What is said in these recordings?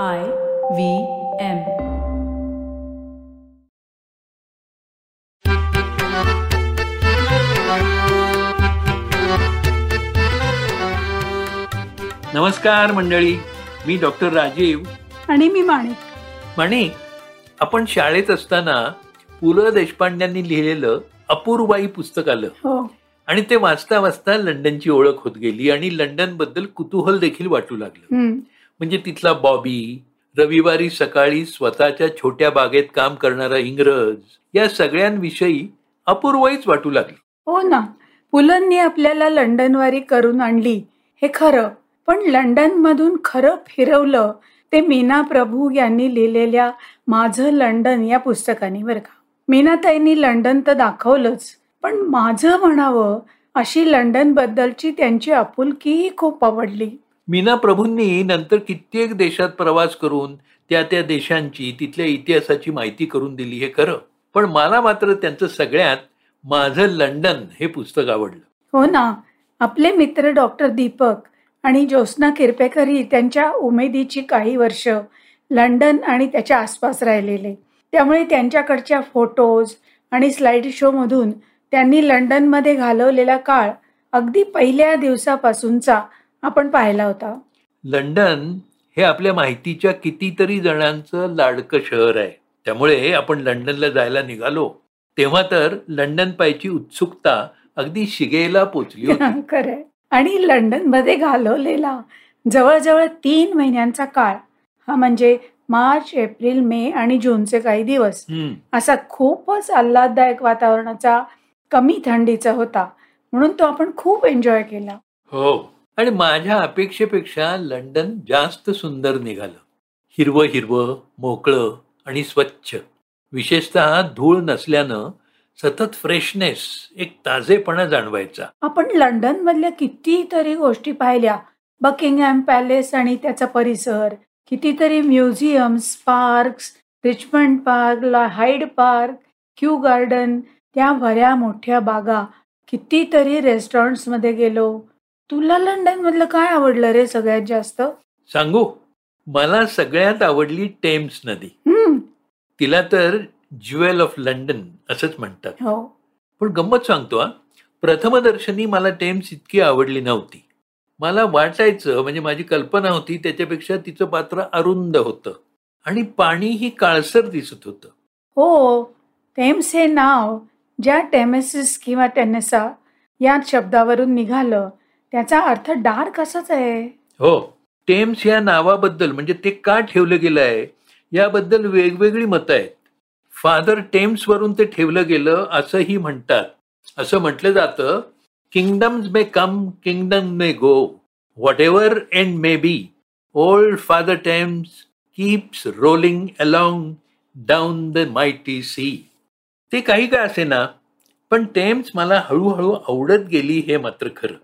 I V M. नमस्कार मंडळी. मी डॉक्टर राजीव. आणि मी माणिक. म्हणे आपण शाळेत असताना पु ल देशपांड्यांनी लिहिलेलं अपूर्वाई पुस्तक आलं. हो. आणि ते वाचता वाचता लंडनची ओळख होत गेली आणि लंडनबद्दल कुतूहल देखील वाटू लागलं. म्हणजे तिथला बॉबी रविवारी सकाळी स्वतःच्या छोट्या बागेत काम करणारा इंग्रज या सगळ्यांविषयी अपूर्वच वाटू लागली. हो ना पुलंनी आपल्याला लंडनवारी करून आणली. हे खरं पण लंडन मधून खरं फिरवलं ते मीना प्रभू यांनी लिहिलेल्या माझं लंडन या पुस्तकाने बरं का. मीनाताईंनी लंडन तर दाखवलंच पण माझं म्हणावं अशी लंडन बद्दलची त्यांची आपुलकीही खूप आवडली. मीना प्रभूंनी नंतर कित्येक देशात प्रवास करून त्या त्या देशांची तिथल्या इतिहासाची माहिती करून दिली हे खरं. पण मला मात्र त्यांचं सगळ्यात माझं लंडन हे पुस्तक आवडलं. हो ना. आपले मित्र डॉक्टर दीपक आणि ज्योत्स्ना किरपेकरही त्यांच्या उमेदीची काही वर्ष लंडन आणि त्याच्या आसपास राहिलेले. त्यामुळे त्यांच्याकडच्या फोटोज आणि स्लाइड शोमधून त्यांनी लंडनमध्ये घालवलेला काळ अगदी पहिल्या दिवसापासूनचा आपण पाहिला होता. लंडन हे आपल्या माहितीच्या कितीतरी जणांचं लाडकं शहर आहे. त्यामुळे आपण लंडनला जायला निघालो. तेव्हा तर लंडन पायची उत्सुकता अगदी शिगेला पोचली होती. खरंय. आणि लंडनमध्ये घालवलेला जवळजवळ तीन महिन्यांचा काळ. हा म्हणजे मार्च एप्रिल मे आणि जूनचे काही दिवस. असा खूपच आल्हाददायक वातावरणाचा कमी थंडीचा होता. म्हणून तो आपण खूप एन्जॉय केला. हो. आणि माझ्या अपेक्षेपेक्षा लंडन जास्त सुंदर निघालं. हिरवं हिरवं मोकळं आणि स्वच्छ. विशेषतः धूळ नसल्यानं सतत फ्रेशनेस एक ताजेपणा जाणवायचा. आपण लंडन मधल्या कितीतरी गोष्टी पाहिल्या. बकिंगहॅम पॅलेस आणि त्याचा परिसर कितीतरी म्युझियम्स पार्क्स रिचमंड पार्क ला हाईड पार्क क्यू गार्डन त्या भऱ्या मोठ्या बागा कितीतरी रेस्टॉरंट्समध्ये गेलो. तुला लंडन मधलं काय आवडलं रे सगळ्यात जास्त? सांगू? मला सगळ्यात आवडली टेम्स नदी. हम्म. तिला तर ज्युएल ऑफ लंडन असंच म्हणतात. हो. पण गंमत सांगतो हा. प्रथमदर्शनी मला टेम्स इतकी आवडली नव्हती. मला वाटायचं म्हणजे माझी कल्पना होती त्याच्यापेक्षा तिचं पात्र अरुंद होतं. आणि पाणीही काळसर दिसत होतं. हो टेम्स हे नाव ज्या टेमेसिस किंवा टेनेसा या शब्दावरून निघालं त्याचा अर्थ डार्क असाच आहे. हो टेम्स या नावाबद्दल म्हणजे ते का ठेवलं गेलं आहे याबद्दल वेगवेगळी मतं आहेत. फादर टेम्स वरून ते ठेवलं गेलं असंही म्हणतात. असं म्हटलं जातं kingdoms may come kingdom may go whatever and may be old father Thames keeps rolling along down the mighty sea ते काही काय असे ना पण टेम्स मला हळूहळू आवडत गेली हे मात्र खरं.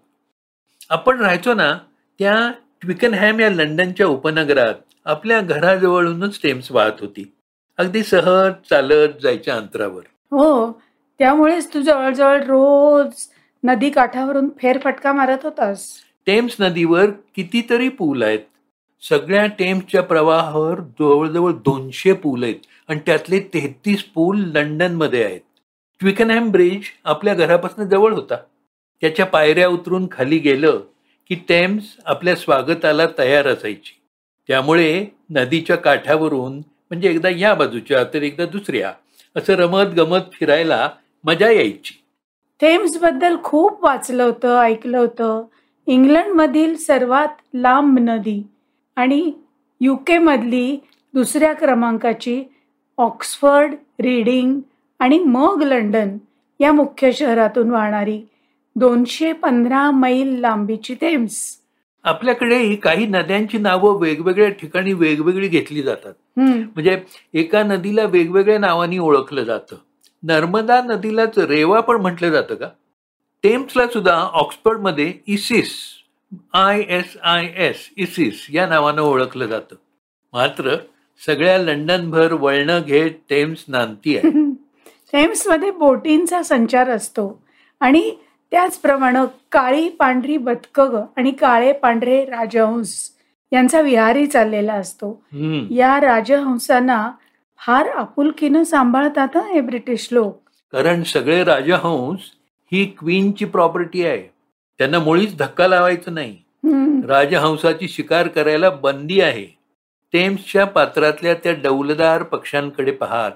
आपण राहायचो ना त्या ट्विकनहॅम या लंडनच्या उपनगरात आपल्या घराजवळूनच टेम्स वाहत होती. अगदी सहज चालत जायच्या अंतरावर. हो त्यामुळेच तू जवळजवळ रोज नदी काठावरून फेरफटका मारत होतास. टेम्स नदीवर कितीतरी पूल आहेत. सगळ्या टेम्सच्या प्रवाहावर जवळजवळ दोनशे पूल आहेत आणि त्यातले तेहतीस पूल लंडनमध्ये आहेत. ट्विकनहॅम ब्रिज आपल्या घरापासून जवळ होता. त्याच्या पायऱ्या उतरून खाली गेलं की टेम्स आपल्या स्वागताला तयार असायची. त्यामुळे नदीच्या काठावरून म्हणजे एकदा या बाजूच्या तर एकदा दुसऱ्या असं रमत गमत फिरायला मजा यायची. थेम्सबद्दल खूप वाचलं होतं ऐकलं होतं. इंग्लंडमधील सर्वात लांब नदी आणि युके मधली दुसऱ्या क्रमांकाची ऑक्सफर्ड रीडिंग आणि मग लंडन या मुख्य शहरातून वाहणारी दोनशे पंधरा मैल लांबीची थेम्स आपल्याकडे काही नद्यांची नावं वेगवेगळ्या ठिकाणी वेगवेगळी घेतली जातात. म्हणजे एका नदीला वेगवेगळ्या नावाने ओळखलं जातं. नर्मदा नदीलाच रेवा पण म्हटलं जातं का? टेम्सला सुद्धा ऑक्सफर्डमध्ये Isis I S I S Isis या नावानं ओळखलं जातं. मात्र सगळ्या लंडनभर वळणं घेत टेम्स नांती आहे थेम्समध्ये बोटींचा संचार असतो आणि त्याचप्रमाणे काळी पांढरी बदकं आणि काळे पांढरे राजहंस यांचा विहारही चाललेला असतो. या राजहंसांना फार आपुलकीनं सांभाळतात हं ब्रिटिश लोक. कारण सगळे राजहंस ही क्वीनची प्रॉपर्टी आहे. त्यांना मुळीच धक्का लावायचं नाही. राजहंसाची शिकार करायला बंदी आहे. टेम्सच्या पात्रातल्या त्या डौलदार पक्ष्यांकडे पाहात.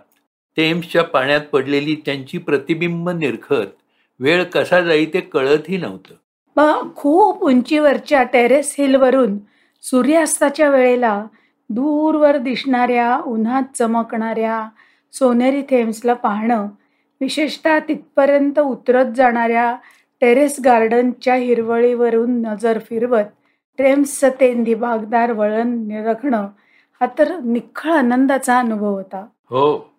टेम्सच्या पाण्यात पडलेली त्यांची प्रतिबिंब निरखत. वेळ कसा जाई ते कळतही नव्हतं. मग खूप उंचीवरच्या टेरेस हिलवरून सूर्यास्ताच्या वेळेला दूरवर दिसणाऱ्या उन्हात चमकणाऱ्या सोनेरी थेम्सला पाहणं विशेषतः तिथपर्यंत उतरत जाणाऱ्या टेरेस गार्डनच्या हिरवळीवरून नजर फिरवत थेम्सचं ते दिबागदार वळण निरखणं हा तर निखळ आनंदाचा अनुभव होता. हो.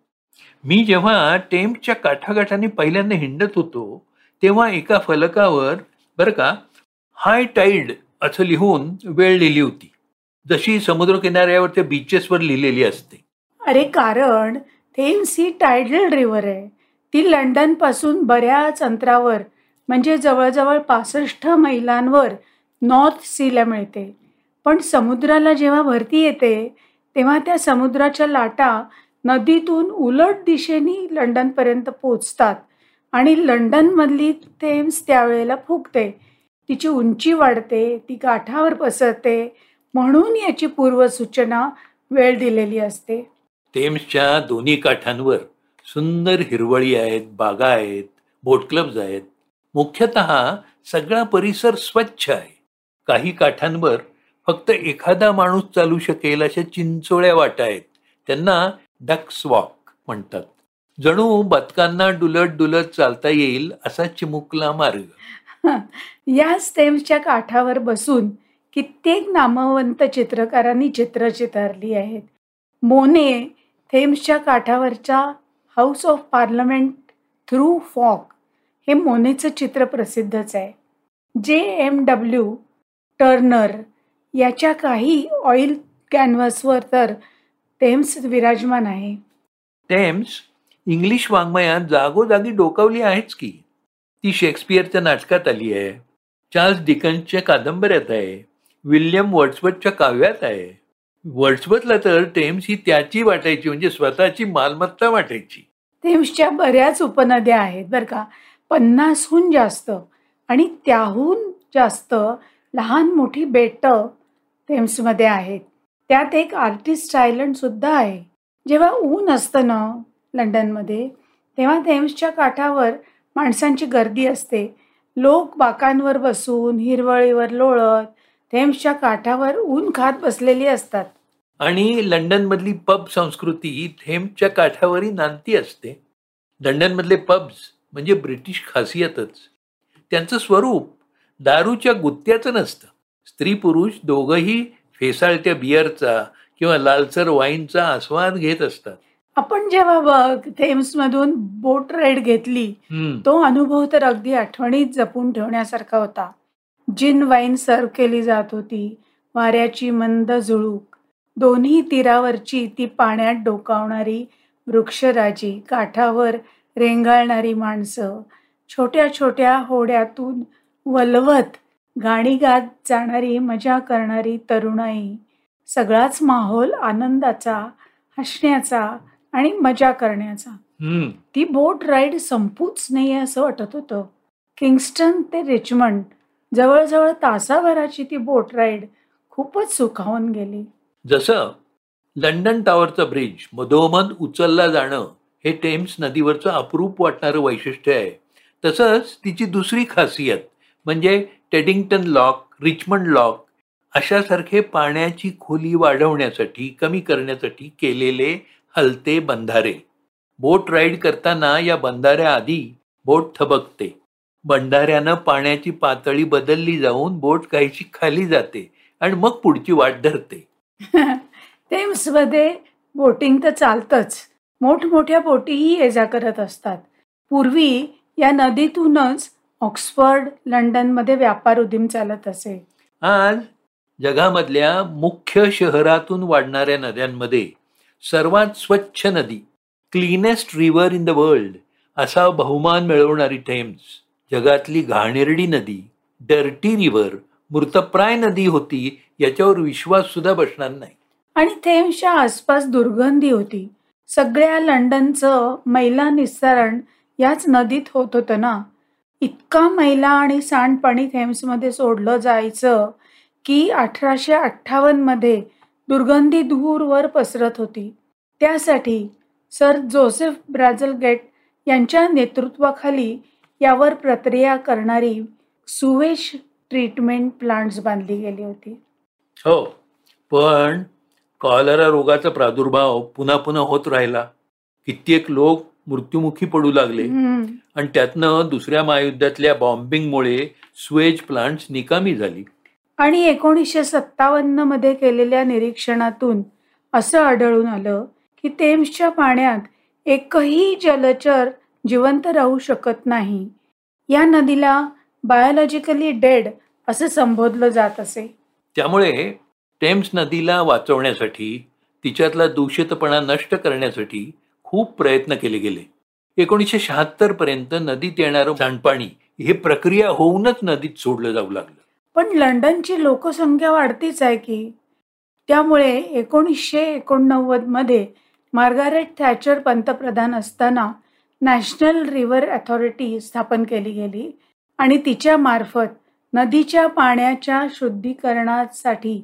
मी जेव्हा टेम्पच्या काठागाठाने पहिल्यांदा हिंडत होतो तेव्हा एका फलकावर बरं का हाय टाईड असं लिहून वेळ लिहिली होती. जशी समुद्रकिनाऱ्यावरच्या बीचेसवर लिहिलेली असते. अरे कारण थेम्स ही टायडल रिव्हर आहे. ती लंडनपासून बऱ्याच अंतरावर म्हणजे जवळजवळ पासष्ट मैलांवर नॉर्थ सीला मिळते. पण समुद्राला जेव्हा भरती येते तेव्हा त्या समुद्राच्या लाटा नदीतून उलट दिशेने लंडनपर्यंत पोचतात आणि लंडनमधली थेम्स त्यावेळेला फुगते. तिची उंची वाढते ती काठावर पसरते म्हणून याची पूर्वसूचना वेळ दिलेली असते. थेम्सच्या दोन्ही काठांवर सुंदर हिरवळी आहेत बागा आहेत बोट क्लब्स आहेत. मुख्यतः सगळा परिसर स्वच्छ आहे. काही काठांवर फक्त एखादा माणूस चालू शकेल अशा चिंचोळ्या वाटा आहेत. त्यांना डक्स वॉक म्हणतात. जणू बदकांना डुलत डुलत चालता येईल असा चिमुकला मार्ग. याच थेम्सच्या काठावर बसून कित्येक नामवंत चित्रकारांनी चित्र चितारली आहेत. मोने थेम्सच्या काठावरच्या house of parliament through fog हे मोनेचं चित्र प्रसिद्धच आहे. जे एम डब्ल्यू टर्नर याच्या काही ऑइल कॅनव्हासवर तर थेम्स विराजमान आहे. टेम्स इंग्लिश वाङ्मयात जागोजागी डोकावली आहेच की. ती शेक्सपियरच्या नाटकात आली आहे. चार्ल्स डिकन्सच्या कादंबऱ्यात आहे. विल्यम वर्ड्सवर्थच्या काव्यात आहे. वर्ड्सवर्थला तर टेम्स ही त्याची वाटायची म्हणजे स्वतःची मालमत्ता वाटायची. थेम्सच्या बऱ्याच उपनद्या आहेत बरं का. पन्नासहून जास्त आणि त्याहून जास्त लहान मोठी बेटं थेम्समध्ये आहेत. त्यात एक आर्टिस्ट आयलंडसुद्धा आहे. जेव्हा ऊन असतं ना लंडनमध्ये तेव्हा थेम्सच्या काठावर माणसांची गर्दी असते. लोक बाकांवर बसून हिरवळीवर लोळत थेम्सच्या काठावर ऊन खात बसलेली असतात. आणि लंडनमधली पब संस्कृती थेम्सच्या काठावरही नांदती असते. लंडनमधले पब्स म्हणजे ब्रिटिश खासियतच. त्यांचं स्वरूप दारूच्या गुत्त्याचं नसतं. स्त्री पुरुष दोघंही फेसाळत्या बियरचा किंवा लालसर वाईनचा आस्वाद घेत असतात. आपण जेव्हा बघ थेम्समधून बोट राईड घेतली तो अनुभव तर अगदी आठवणीत जपून ठेवण्यासारखा होता. जिन वाईन सर्व केली जात होती वाऱ्याची मंद झुळूक दोन्ही तीरावरची ती पाण्यात डोकावणारी वृक्षराजी काठावर रेंगाळणारी माणसं छोट्या छोट्या होड्यातून वलवत गाणी गात जाणारी मजा करणारी तरुणाई. सगळाच माहोल आनंदाचा हसण्याचा आणि मजा करण्याचा. ती बोट राईड संपूच नाही असं वाटत होतं. किंगस्टन ते रिचमंड जवळजवळ तासाभराची ती बोट राईड खूपच सुखावून गेली. जसं लंडन टॉवरचा ब्रिज मधोमध उचलला जाणं हे टेम्स नदीवरचं अप्रूप वाटणारं वैशिष्ट्य आहे. तसंच तिची दुसरी खासियत म्हणजे टेडिंग्टन लॉक रिचमंड लॉक अशासारखे पाण्याची खोली वाढवण्यासाठी कमी करण्यासाठी केलेले हलते बंधारे. बोट राईड करताना या बंधाऱ्याआधी बोट थबकते. बंधाऱ्यानं पाण्याची पातळी बदलली जाऊन बोट काहीशी खाली जाते आणि मग पुढची वाट धरते. टेम्समध्ये बोटिंग तर चालतंच. मोठमोठ्या बोटीही ये जा करत असतात. पूर्वी या नदीतूनच ऑक्सफर्ड लंडनमध्ये व्यापार उदीम चालत असे. आज जगामधल्या मुख्य शहरातून वाढणाऱ्या नद्यांमध्ये सर्वात स्वच्छ नदी cleanest river in the world असा बहुमान मिळवणारी थेम्स जगातली घाणेरडी नदी डर्टी रिव्हर मृतप्राय नदी होती याच्यावर विश्वास सुद्धा बसणार नाही. आणि थेम्सच्या आसपास दुर्गंधी होती. सगळ्या लंडनचं मैला निस्सारण याच नदीत होत होतं ना? इतका मैला आणि सांडपाणी थेम्समध्ये सोडलं जायचं की अठराशे अठ्ठावन्नमध्ये दुर्गंधी दूरवर पसरत होती. त्यासाठी सर जोसेफ ब्राझलगेट यांच्या नेतृत्वाखाली यावर प्रक्रिया करणारी सुवेश ट्रीटमेंट प्लांट्स बांधली गेली होती. हो पण कॉलरा रोगाचा प्रादुर्भाव पुन्हा पुन्हा होत राहिला. कित्येक लोक मृत्युमुखी पडू लागले. आणि त्यातनं दुसऱ्या महायुद्धातल्या बॉम्बिंगमुळे स्वेज प्लांट्स निकामी झाली. आणि एकोणीसशे सत्तावन्नमध्ये केलेल्या निरीक्षणातून असं आढळून आलं की थेम्सच्या पाण्यात एकही जलचर जिवंत राहू शकत नाही. या नदीला बायोलॉजिकली डेड असं संबोधलं जात असे. त्यामुळे टेम्स नदीला वाचवण्यासाठी तिच्यातला दूषितपणा नष्ट करण्यासाठी खूप प्रयत्न केले गेले. एकोणीसशे शहात्तर पर्यंत नदीत येणारं सांडपाणी हे प्रक्रिया होऊनच नदीत सोडलं जाऊ लागलं. पण लंडनची लोकसंख्या वाढतीच आहे की? त्यामुळे एकोणीसशे एकोणनव्वदमध्ये मार्गारेट थॅचर पंतप्रधान असताना नॅशनल रिव्हर अथॉरिटी स्थापन केली गेली आणि तिच्या मार्फत नदीच्या पाण्याच्या शुद्धीकरणासाठी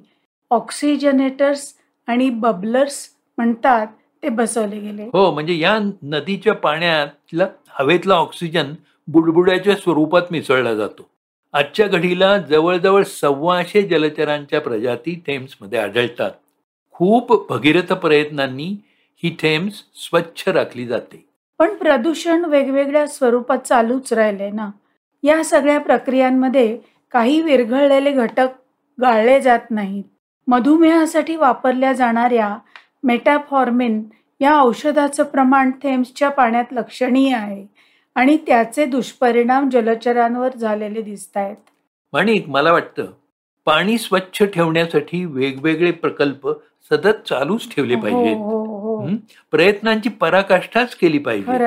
ऑक्सिजनेटर्स आणि बबलर्स म्हणतात ते बसवले गेले. हो म्हणजे या नदीच्या पाण्यातला हवेतला ऑक्सिजन बुडबुड्याच्या स्वरूपात मिसळला जातो. आजच्या घडीला जवळजवळ सव्वाशे जलचरांच्या प्रजाती थेम्समध्ये आढळतात. खूप भगीरथ प्रयत्नांनी ही थेम्स स्वच्छ राखली जाते. पण प्रदूषण वेगवेगळ्या स्वरूपात चालूच राहिले ना? या सगळ्या प्रक्रियांमध्ये काही विरघळलेले घटक गाळले जात नाहीत. मधुमेहासाठी वापरल्या जाणाऱ्या मेटाफॉर्मिन या औषधाचं प्रमाण थेम्सच्या पाण्यात लक्षणीय आहे आणि त्याचे दुष्परिणाम जलचरांवर झालेले दिसत आहेत माणिक मला वाटतं पाणी स्वच्छ ठेवण्यासाठी वेगवेगळे प्रकल्प सतत चालूच ठेवले पाहिजेत. हो हो. हो? हं? प्रयत्नांची पराकाष्ठाच केली पाहिजे.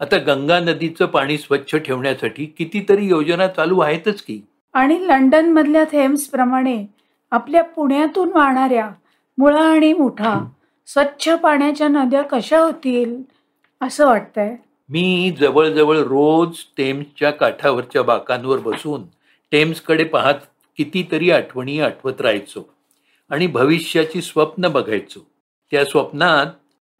आता गंगा नदीचं पाणी स्वच्छ ठेवण्यासाठी कितीतरी योजना चालू आहेतच की. आणि लंडन मधल्या थेम्स प्रमाणे आपल्या पुण्यातून वाहणाऱ्या मुळा आणि मुठा स्वच्छ पाण्याच्या नद्या कशा होतील असं वाटतंय. मी जवळजवळ रोज टेम्सच्या काठावरच्या बाकांवर बसून टेम्सकडे पाहत कितीतरी आठवणी आठवत राहायचो आणि भविष्याची स्वप्न बघायचो. त्या स्वप्नात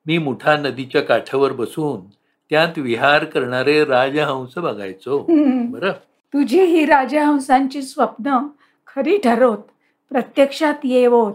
मी मुठा नदीच्या काठावर बसून त्यात विहार करणारे राजहंस बघायचो. बरं. तुझी ही राजहंसांची स्वप्न खरी ठरवत प्रत्यक्षात येवोत.